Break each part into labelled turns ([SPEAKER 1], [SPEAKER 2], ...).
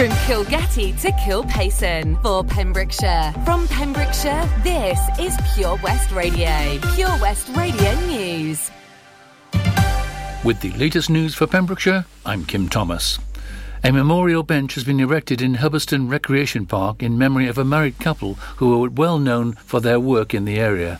[SPEAKER 1] From Kilgetty to Kilpaison for Pembrokeshire. From Pembrokeshire, this is Pure West Radio. Pure West Radio News.
[SPEAKER 2] With the latest news for Pembrokeshire, I'm Kim Thomas. A memorial bench has been erected in Hubberston Recreation Park in memory of a married couple who were well known for their work in the area.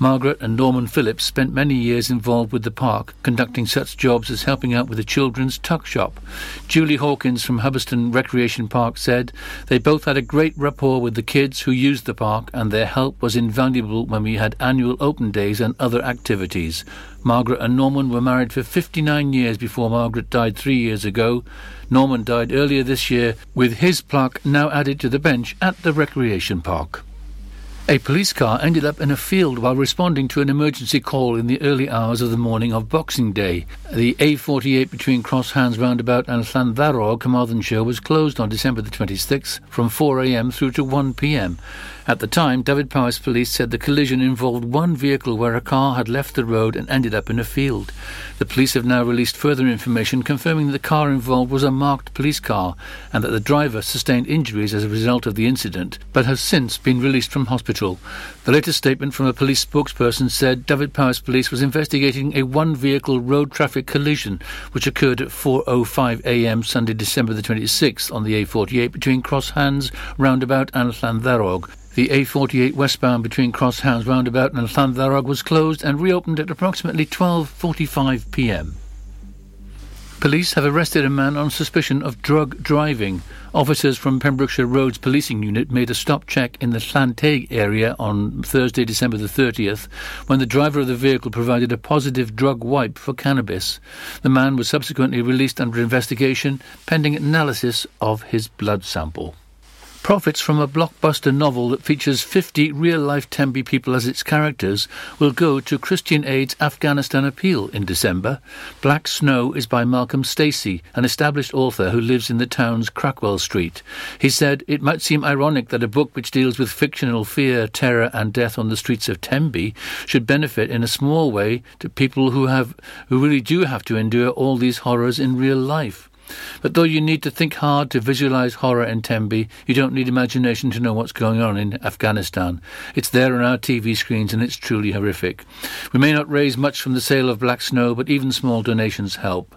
[SPEAKER 2] Margaret and Norman Phillips spent many years involved with the park, conducting such jobs as helping out with the children's tuck shop. Julie Hawkins from Hubberston Recreation Park said they both had a great rapport with the kids who used the park and their help was invaluable when we had annual open days and other activities. Margaret and Norman were married for 59 years before Margaret died three years ago. Norman died earlier this year, with his plaque now added to the bench at the recreation park. A police car ended up in a field while responding to an emergency call in the early hours of the morning of Boxing Day. The A48 between Cross Hands Roundabout and Llanddarog, Carmarthenshire, was closed on December the 26th from 4am through to 1pm. At the time, Dyfed-Powys police said the collision involved one vehicle where a car had left the road and ended up in a field. The police have now released further information confirming the car involved was a marked police car and that the driver sustained injuries as a result of the incident, but has since been released from hospital. The latest statement from a police spokesperson said Dyfed-Powys police was investigating a one-vehicle road traffic collision which occurred at 4.05 a.m. Sunday, December the 26th on the A48 between Cross Hands Roundabout and Llanddarog. The A48 westbound between Cross Roundabout and Llanddarog was closed and reopened at approximately 12.45 p.m. Police have arrested a man on suspicion of drug driving. Officers from Pembrokeshire Roads Policing Unit made a stop check in the Llanteg area on Thursday, December the 30th, when the driver of the vehicle provided a positive drug wipe for cannabis. The man was subsequently released under investigation pending analysis of his blood sample. Profits from a blockbuster novel that features 50 real-life Tenby people as its characters will go to Christian Aid's Afghanistan Appeal in December. Black Snow is by Malcolm Stacey, an established author who lives in the town's Crackwell Street. He said, It might seem ironic that a book which deals with fictional fear, terror and death on the streets of Tenby should benefit in a small way to people who have who really do have to endure all these horrors in real life. But though you need to think hard to visualize horror in Tenby, you don't need imagination to know what's going on in Afghanistan. It's there on our TV screens and it's truly horrific. We may not raise much from the sale of Black Snow, but even small donations help.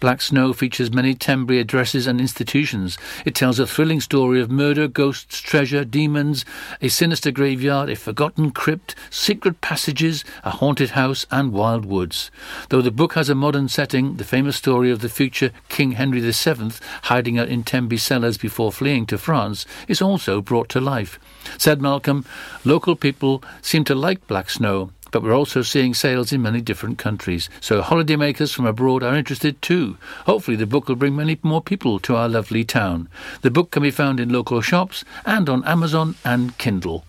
[SPEAKER 2] Black Snow features many Tenby addresses and institutions. It tells a thrilling story of murder, ghosts, treasure, demons, a sinister graveyard, a forgotten crypt, secret passages, a haunted house, and wild woods. Though the book has a modern setting, the famous story of the future King Henry VII hiding out in Tenby cellars before fleeing to France is also brought to life. Said Malcolm, local people seem to like Black Snow but we're also seeing sales in many different countries. So holidaymakers from abroad are interested too. Hopefully, the book will bring many more people to our lovely town. The book can be found in local shops and on Amazon and Kindle.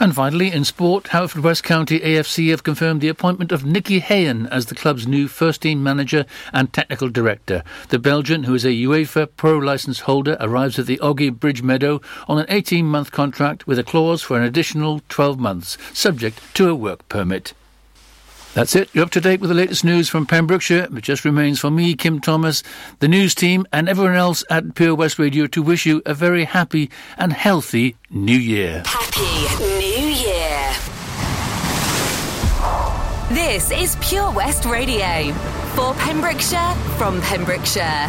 [SPEAKER 2] And finally, in sport, Haverfordwest County AFC have confirmed the appointment of Nicky Hayen as the club's new first team manager and technical director. The Belgian, who is a UEFA Pro licence holder, arrives at the Ogi Bridge Meadow on an 18 month contract with a clause for an additional 12 months, subject to a work permit. That's it. You're up to date with the latest news from Pembrokeshire. It just remains for me, Kim Thomas, the news team, and everyone else at Pure West Radio to wish you a very happy and healthy New Year.
[SPEAKER 1] Happy New Year. This is Pure West Radio for Pembrokeshire from Pembrokeshire.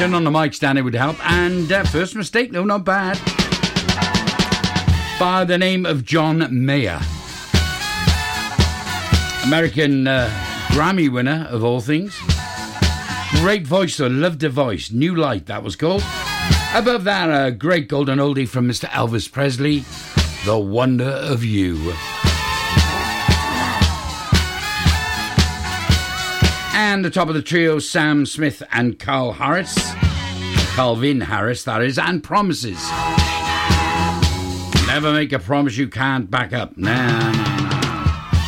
[SPEAKER 3] Turn on the mic, Stanley would help. And uh, first mistake, no, not bad. By the name of John Mayer. American uh, Grammy winner, of all things. Great voice, though. Loved the voice. New Light, that was called. Above that, a great golden oldie from Mr. Elvis Presley, The Wonder of You. And the top of the trio, Sam Smith and Carl Harris. Calvin Harris, that is, and Promises. Never make a promise you can't back up. Nah, nah, nah.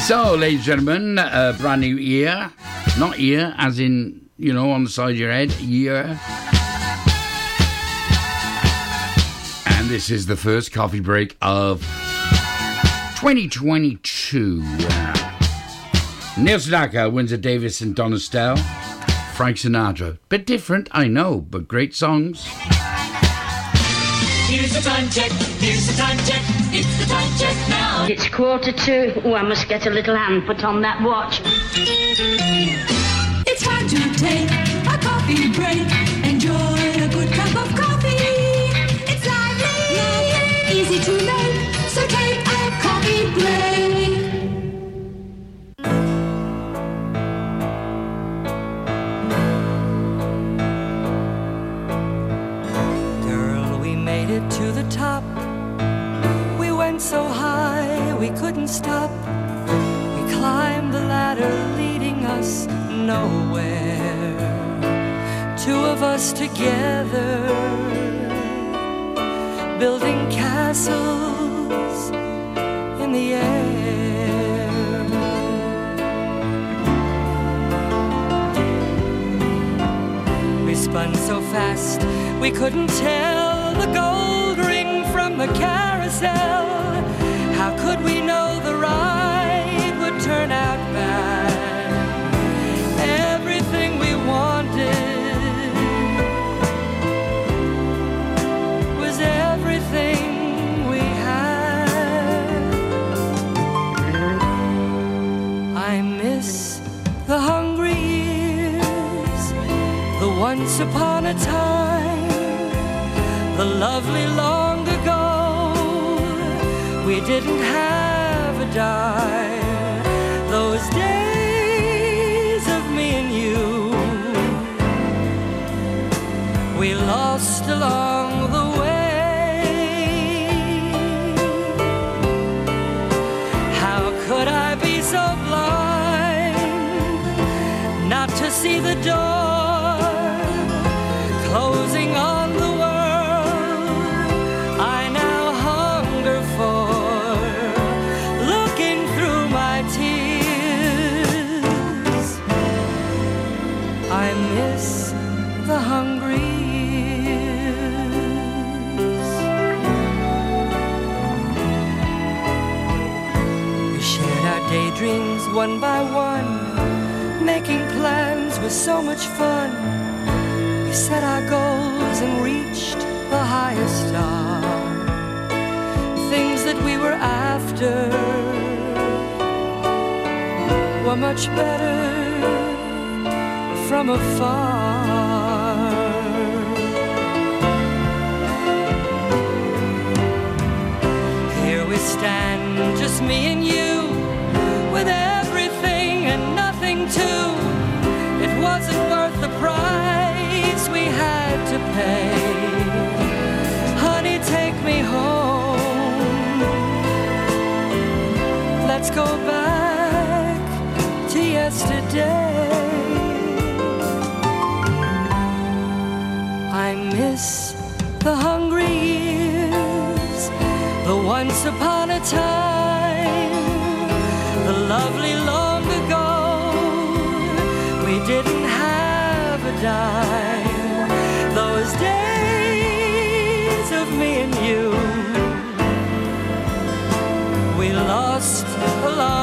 [SPEAKER 3] So, ladies and gentlemen, a brand new year. Not year, as in, you know, on the side of your head, year. And this is the first coffee break of 2022. Neil Sedaka, Windsor Davies, and Don Estelle. Frank Sinatra. Bit different, I know, but great songs.
[SPEAKER 4] Here's the time check. Here's the time check. It's the time check now.
[SPEAKER 5] It's quarter to. Oh, I must get a little hand put on that watch.
[SPEAKER 4] It's time to take a coffee break. So
[SPEAKER 6] high we couldn't stop. We climbed the ladder leading us nowhere. Two of us together, building castles in the air. We spun so fast we couldn't tell the gold ring from the carousel. How could we know the ride would turn out bad? Everything we wanted was everything we had. I miss the hungry years, the once upon a time, the lovely long. We didn't have a dime. Those days of me and you, we lost along the way. How could I be so blind not to see the door was so much fun. We set our goals and reached the highest star. Things that we were after were much better from afar. Here we stand, just me and you, with everything and nothing too. Honey, take me home. Let's go back to yesterday. I miss the hungry years, the once upon a time, the lovely long ago. We didn't have a dime. Lost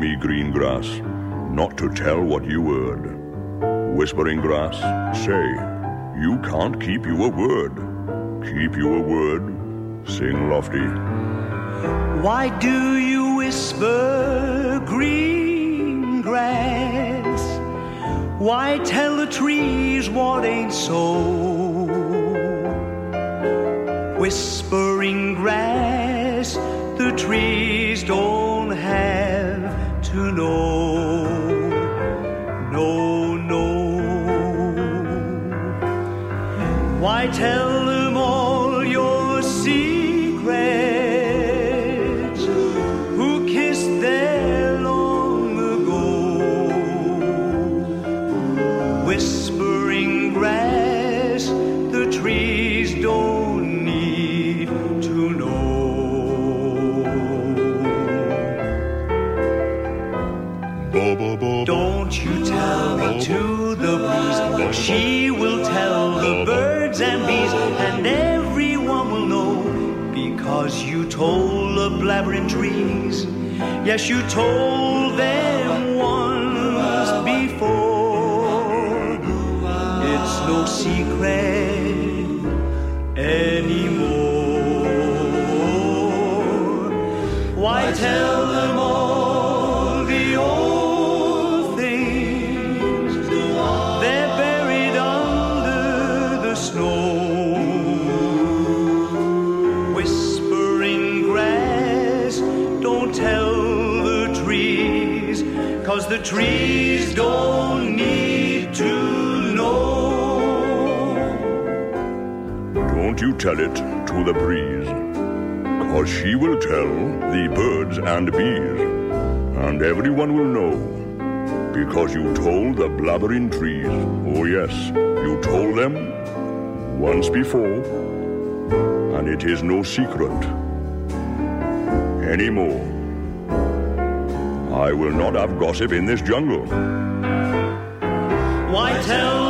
[SPEAKER 7] me, green grass, not to tell what you heard. Whispering grass, say, you can't keep your word. Keep your word, sing lofty.
[SPEAKER 8] Why do you whisper green grass? Why tell the trees what ain't so? Whispering grass, the trees don't have to know. No, no. Why tell told the blabbering trees. Yes, you told them once before. It's no secret anymore. Why tell the trees don't need to know.
[SPEAKER 7] Don't you tell it to the breeze, cause she will tell the birds and bees, and everyone will know, because you told the blabbering trees. Oh, yes, you told them once before, and it is no secret anymore. I will not have gossip in this jungle.
[SPEAKER 8] Why tell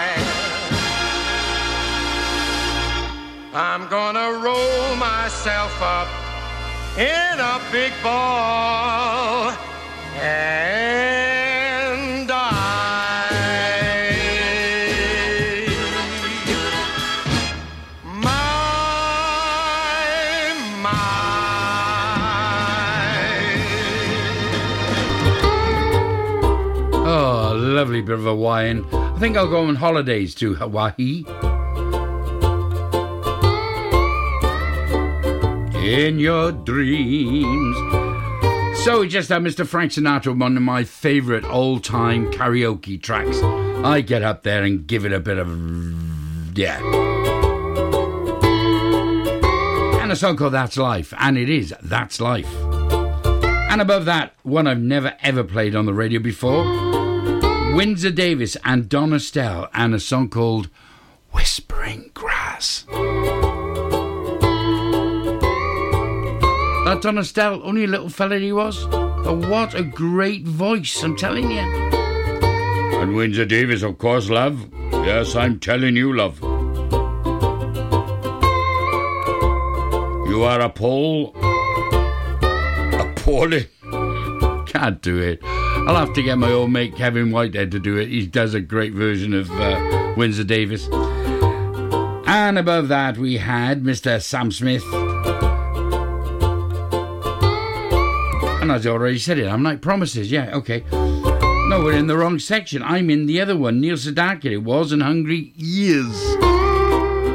[SPEAKER 9] I'm gonna roll myself up in a big ball and die. My, my.
[SPEAKER 3] Oh, lovely bit of Hawaiian. I think I'll go on holidays to Hawaii. In your dreams. So we just had Mr. Frank Sinatra, one of my favourite old time karaoke tracks. I get up there and give it a bit of. Yeah. And a song called That's Life. And it is That's Life. And above that, one I've never ever played on the radio before Windsor Davies and Don Estelle, and a song called Whispering Grass. That Don Estelle, only a little fella he was. But what a great voice, I'm telling you. And Windsor Davies, of course, love. Yes, I'm telling you, love. You are a Pole. Appalling. Can't do it. I'll have to get my old mate Kevin Whitehead to do it. He does a great version of uh, Windsor Davies. And above that, we had Mr. Sam Smith. And as I already said it, I'm like promises. Yeah, okay. No, we're in the wrong section. I'm in the other one. Neil Sedaka, it was, and Hungry Years.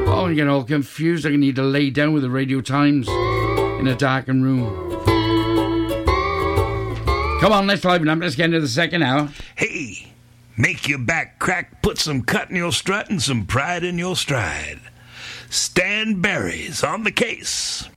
[SPEAKER 3] Oh, you get all confused. I need to lay down with the Radio Times in a darkened room. Come on, let's liven up. Let's get into the second hour.
[SPEAKER 10] Hey, make your back crack, put some cut in your strut and some pride in your stride. Stan Berry's on the case.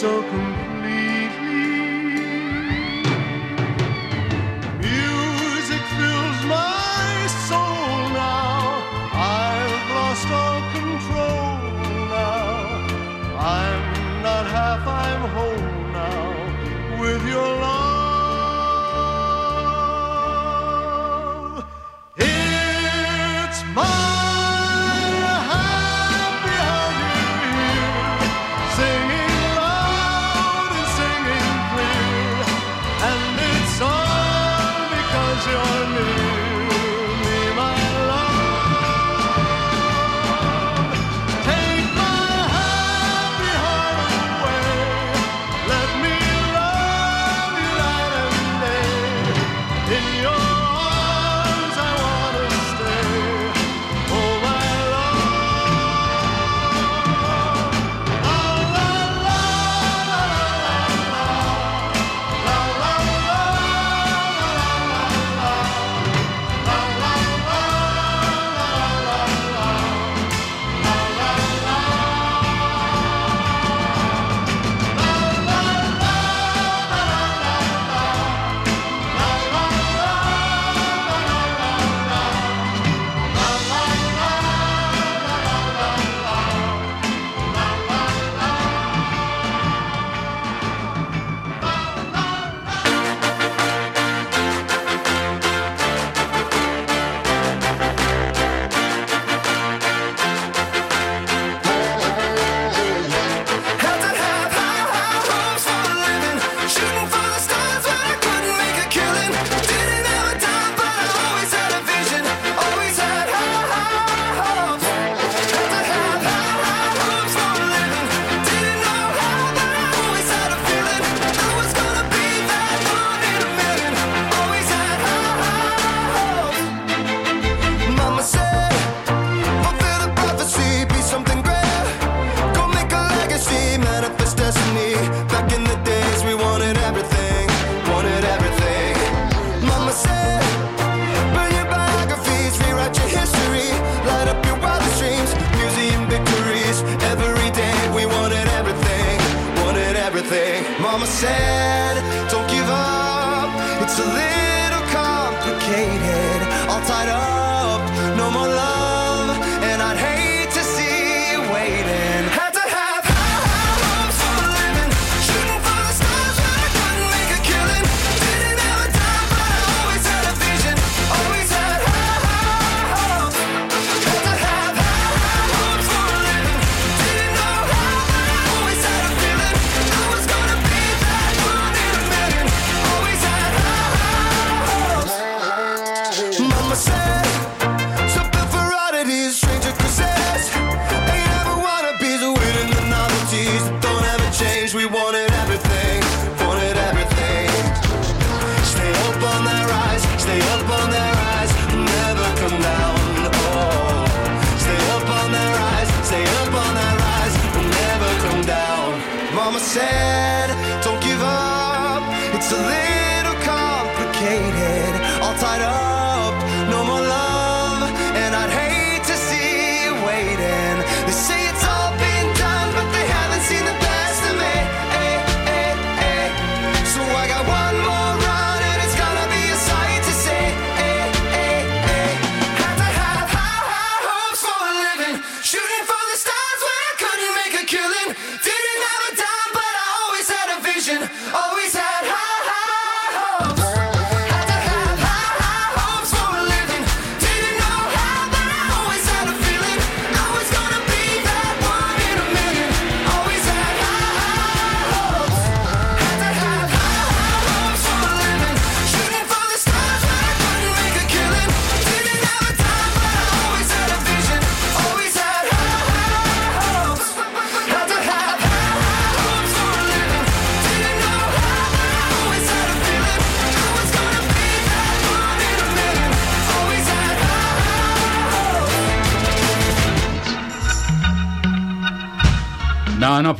[SPEAKER 4] So
[SPEAKER 11] completely.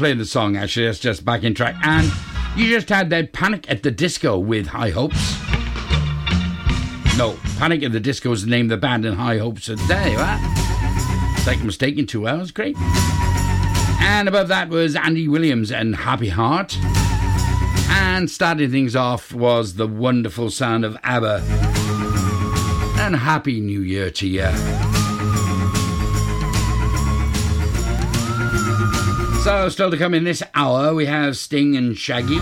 [SPEAKER 3] Playing the song, actually. That's just backing track. And you just had that Panic at the Disco with High Hopes. No, Panic at the Disco is the name of the band, and High Hopes are there, right? Second mistake in two hours, great. And above that was Andy Williams and Happy Heart. And starting things off was the wonderful sound of ABBA. And Happy New Year to you. So, still to come in this hour, we have Sting and Shaggy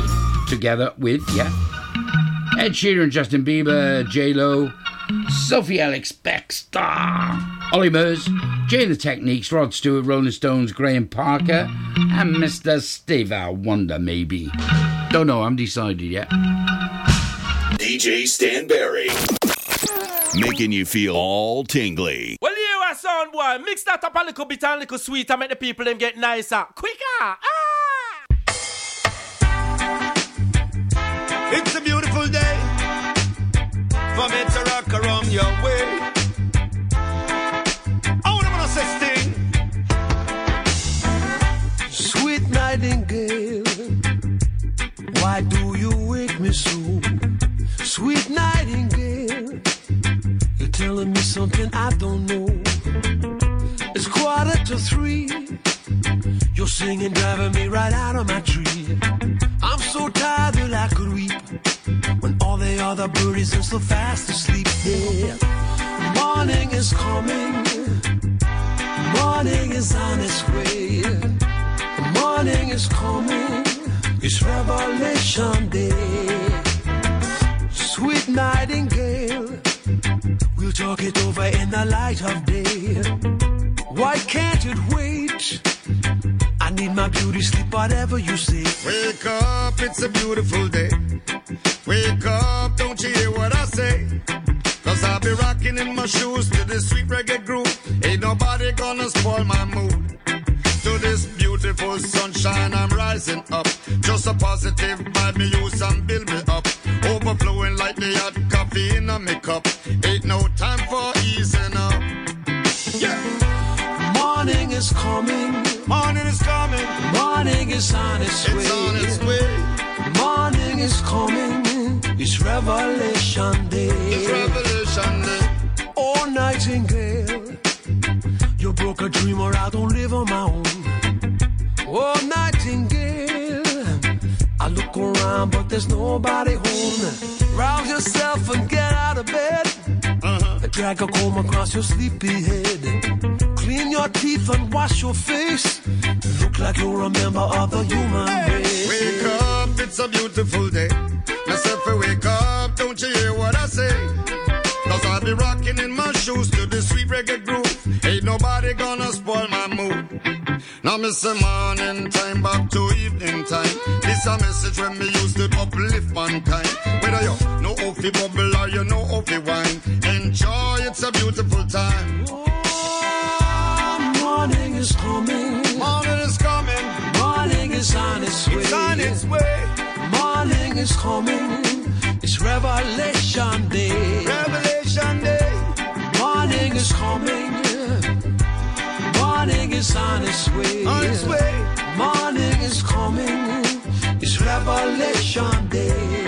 [SPEAKER 3] together with, yeah, Ed Sheeran, Justin Bieber, J Lo, Sophie Ellis Bextor, Ollie Murs, Jay the Techniques, Rod Stewart, Rolling Stones, Graham Parker, and Mr. Steve Wonder, maybe. Don't know, I'm decided yet.
[SPEAKER 12] DJ Stan Berry. Making you feel all tingly.
[SPEAKER 13] Well, sound boy. Mix that up a little bit and a little sweet and make the people them get nicer. Quicker. Ah!
[SPEAKER 14] It's a beautiful day for me to rock around your way. Oh, I'm gonna say sting. Sweet nightingale, why do you wake me so? Sweet nightingale, you're telling me something I don't know. It's three. You're singing, driving me right out of my tree. I'm so tired that I could weep when all the other birdies are so fast asleep. Yeah, morning is coming. Morning is on its way. Morning is coming. It's Revelation Day. Sweet nightingale, we'll talk it over in the light of day. Why can't it wait? I need my beauty sleep, whatever you say.
[SPEAKER 15] Wake up, it's a beautiful day. Wake up, don't you hear what I say? Cause I'll be rocking in my shoes to this sweet reggae groove. Ain't nobody gonna spoil my mood. To this beautiful sunshine, I'm rising up. Just a positive vibe, me use and build me up. Overflowing like the hot coffee in a cup. Ain't no
[SPEAKER 14] is coming.
[SPEAKER 15] Morning is coming.
[SPEAKER 14] Morning is on its way.
[SPEAKER 15] It's on its way.
[SPEAKER 14] Morning is coming. It's Revelation Day.
[SPEAKER 15] It's Revelation Day.
[SPEAKER 14] Oh, Nightingale, you broke a dream or I don't live on my own. Oh, Nightingale, I look around but there's nobody home. Rouse yourself and get out of bed.
[SPEAKER 15] Uh-huh.
[SPEAKER 14] Drag a comb across your sleepy head. Clean your teeth and wash your face. Look like you're a member of the human race.
[SPEAKER 15] Wake up, it's a beautiful day. Myself, wake up, don't you hear what I say? Cause I'll be rocking in my shoes to the sweet reggae groove. Ain't nobody gonna spoil my mood. Now me say morning time back to evening time. This a message when me use to uplift mankind. Whether you know how fi bubble or you know how fi wine. Enjoy, it's a beautiful time. Oh.
[SPEAKER 14] Morning is coming.
[SPEAKER 15] Morning is coming.
[SPEAKER 14] Morning is on its way.
[SPEAKER 15] It's on its way.
[SPEAKER 14] Morning is coming. It's Revelation Day.
[SPEAKER 15] Revelation Day.
[SPEAKER 14] Morning is coming. Morning is on its way.
[SPEAKER 15] On its way.
[SPEAKER 14] Morning is coming. It's Revelation Day.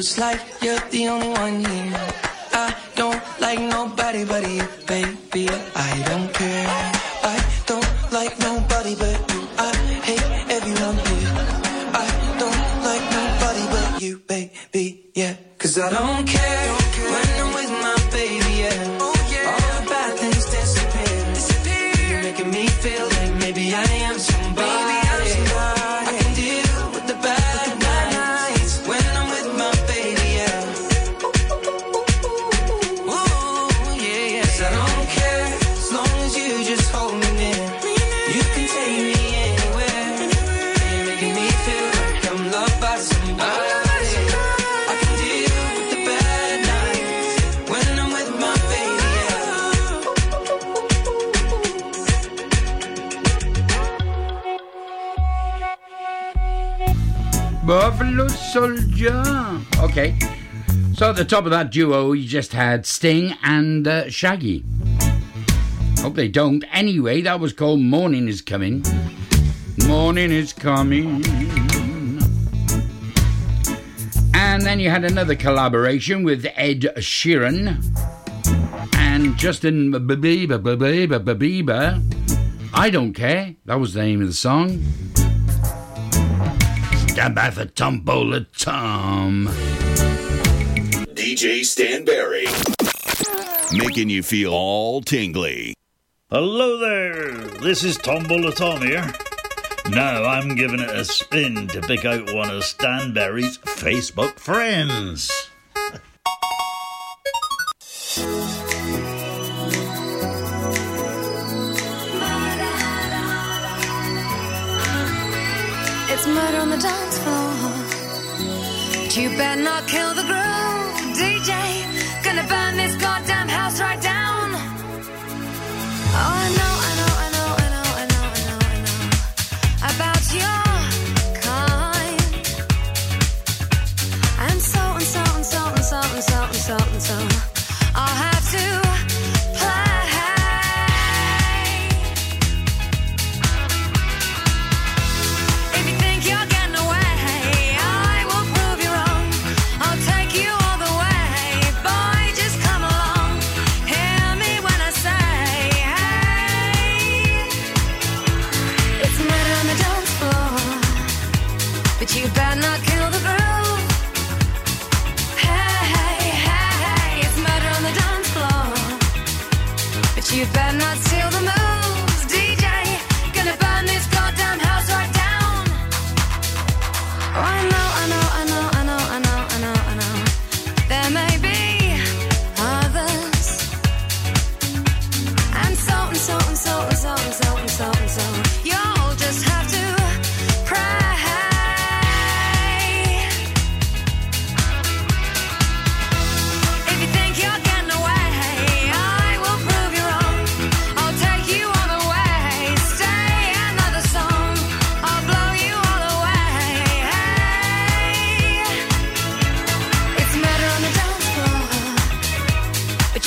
[SPEAKER 16] Looks like you're the only one here.
[SPEAKER 3] top of that duo, you just had Sting and uh, Shaggy. Hope they don't. Anyway, that was called Morning is Coming. Morning is Coming. And then you had another collaboration with Ed Sheeran and Justin Bieber. Bieber, I don't care. That was the name of the song. Stand by for Tombola Tom.
[SPEAKER 17] DJ Stan Berry. Making you feel all tingly.
[SPEAKER 12] Hello there, this is Tom Bulleton here. Now I'm giving it a spin to pick out one of Stan Berry's Facebook friends.
[SPEAKER 18] It's murder on the dance floor. But you better not kill the girl.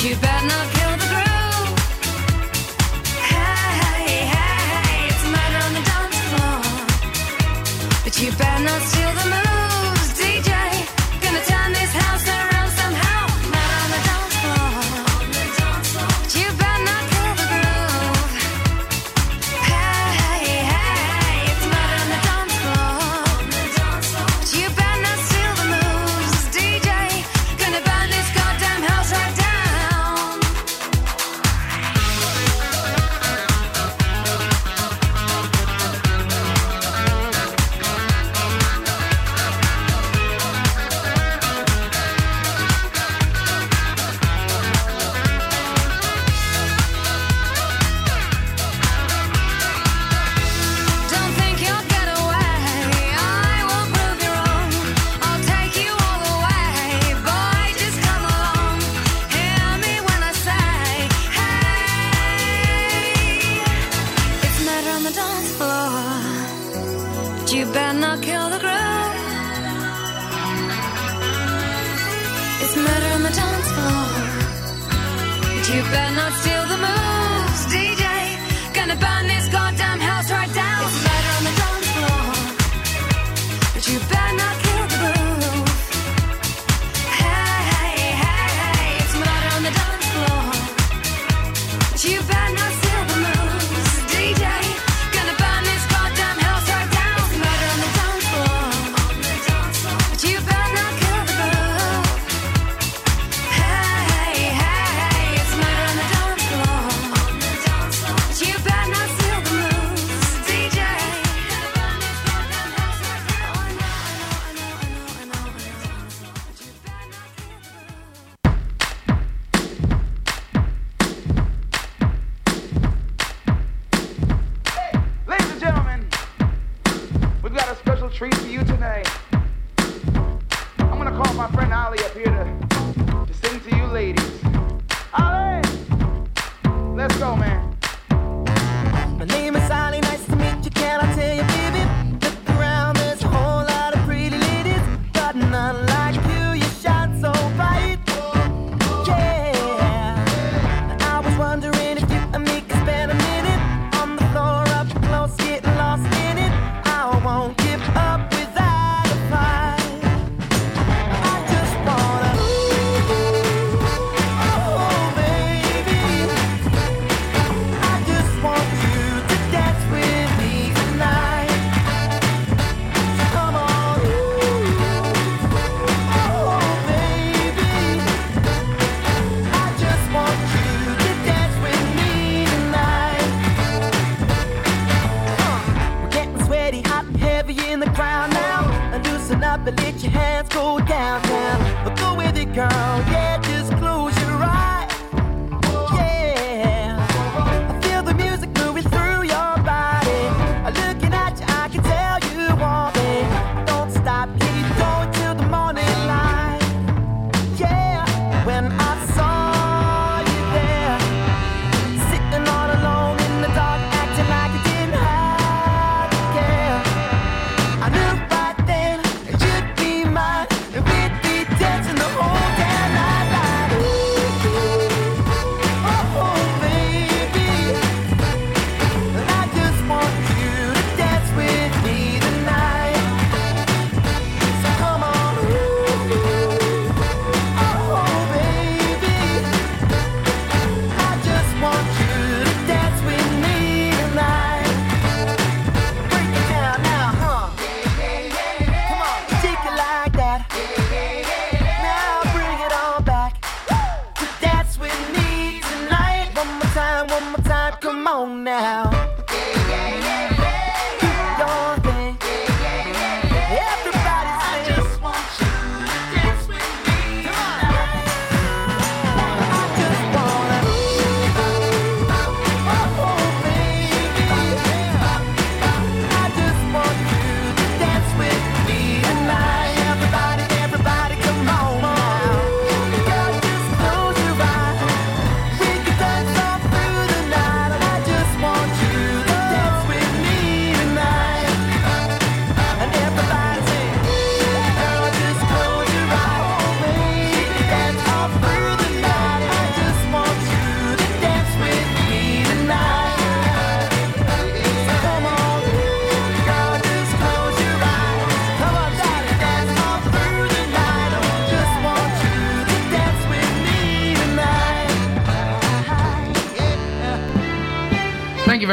[SPEAKER 18] You better not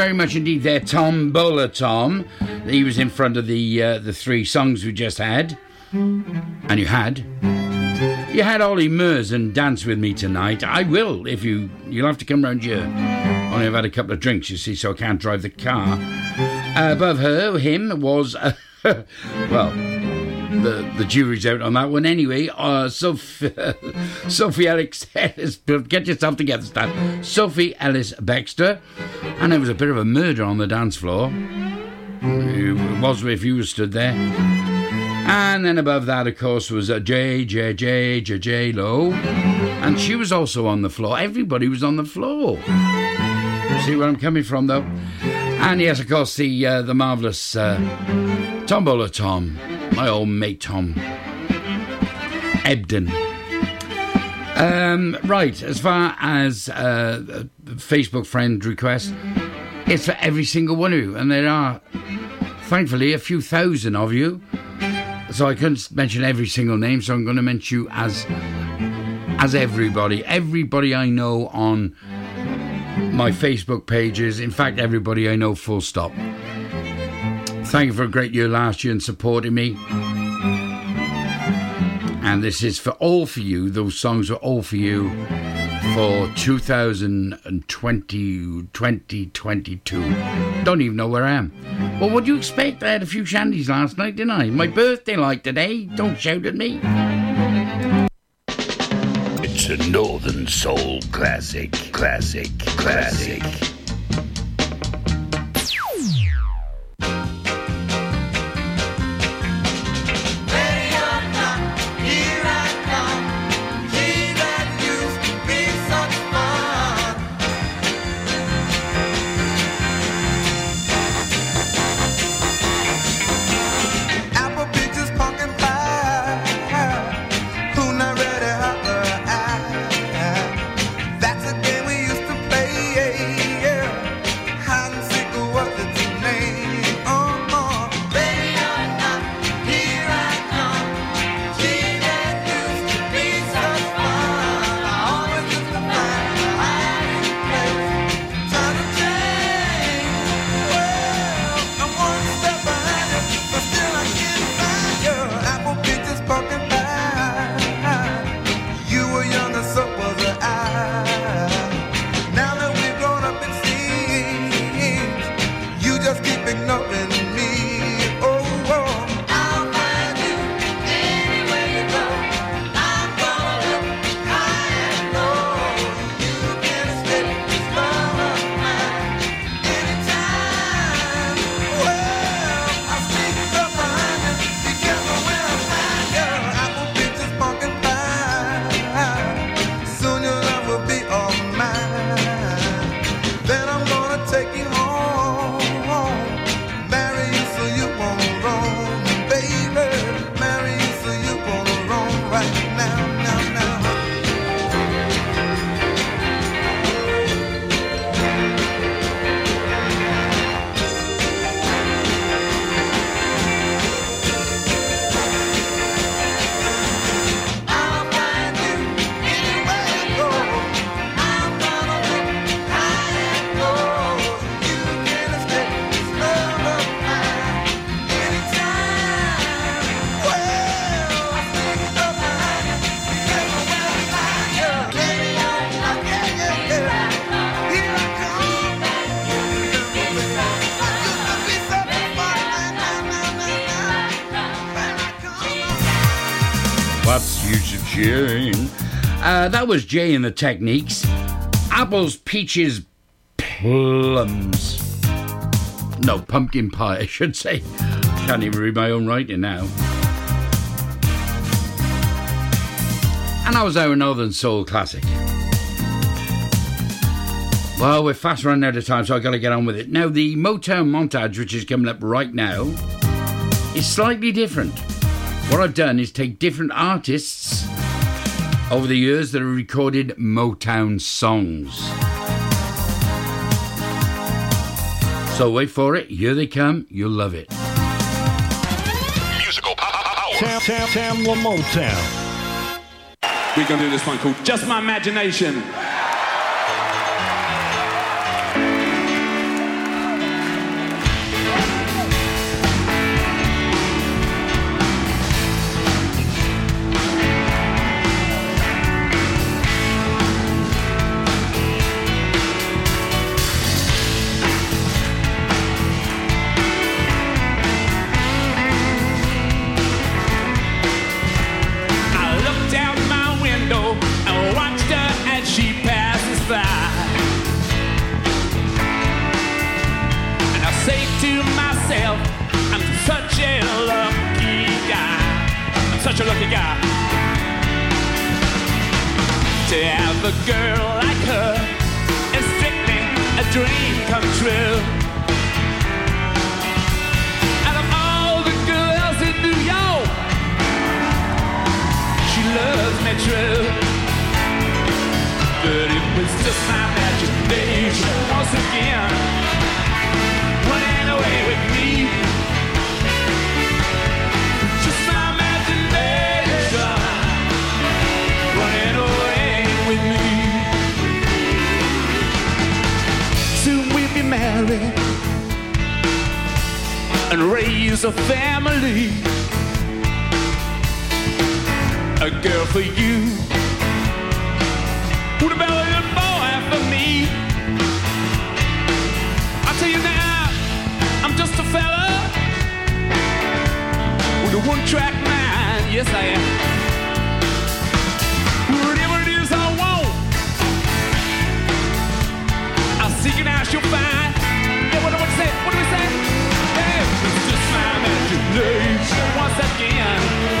[SPEAKER 3] very much indeed there, Tombola Tom. He was in front of the uh, the three songs we just had. And you had. You had Ollie Murs and Dance With Me tonight. I will, if you... You'll have to come round here. Only I've had a couple of drinks, you see, so I can't drive the car. Uh, above her, him, was... Uh, well, the the jury's out on that one anyway. Uh, Sophie, Sophie Ellis, Ellis, get yourself together, Stan. Sophie Ellis Bextor, and there was a bit of a murder on the dance floor. It was if you stood there. And then above that, of course, was uh, J J J J J Lo, and she was also on the floor. Everybody was on the floor. See where I'm coming from, though. And yes, of course, the uh, the marvelous uh, Tombola Tom, my old mate Tom Ebden. Um, right, as far as uh, Facebook friend request, it's for every single one of you, and there are, thankfully, a few thousand of you. So I couldn't mention every single name, so I'm going to mention you as as everybody, everybody I know on my Facebook pages. In fact, everybody I know, full stop. Thank you for a great year last year and supporting me. And this is for all for you. Those songs are all for you for 2020, 2022. Don't even know where I am. Well, what do you expect? I had a few shandies last night, didn't I? My birthday like today. Don't shout at me.
[SPEAKER 17] It's a Northern Soul classic, classic, classic.
[SPEAKER 11] Here
[SPEAKER 3] use of cheering? Uh, that was Jay and the Techniques. Apples, peaches, plums. No, pumpkin pie, I should say. Can't even read my own writing now. And that was our Northern Soul classic. Well, we're fast running out of time, so I've got to get on with it. Now, the Motown montage, which is coming up right now, is slightly different. What I've done is take different artists over the years that have recorded Motown songs. So wait for it. Here they come. You'll love it.
[SPEAKER 19] Tam, Tam, Tam Motown.
[SPEAKER 20] We're gonna do this one called Just My Imagination.
[SPEAKER 21] But it was just my imagination once again running away with me. Just my imagination running away with me. Soon we'll be married and raise a family. A girl for you. What about with a one-track mind. Yes, I am. Whatever it is I want, I'll seek it out, you'll find. Yeah, what do we say? What do we say? Hey, it's just my imagination once again.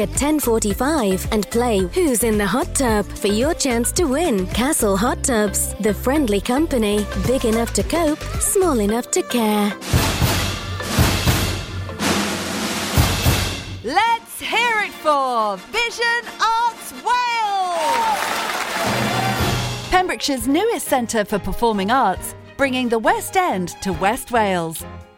[SPEAKER 22] at 10:45 and play Who's in the Hot Tub for your chance to win. Castle Hot Tubs, the friendly company, big enough to cope, small enough to care.
[SPEAKER 23] Let's hear it for Vision Arts Wales! Pembrokeshire's newest centre for performing arts, bringing the West End to West Wales,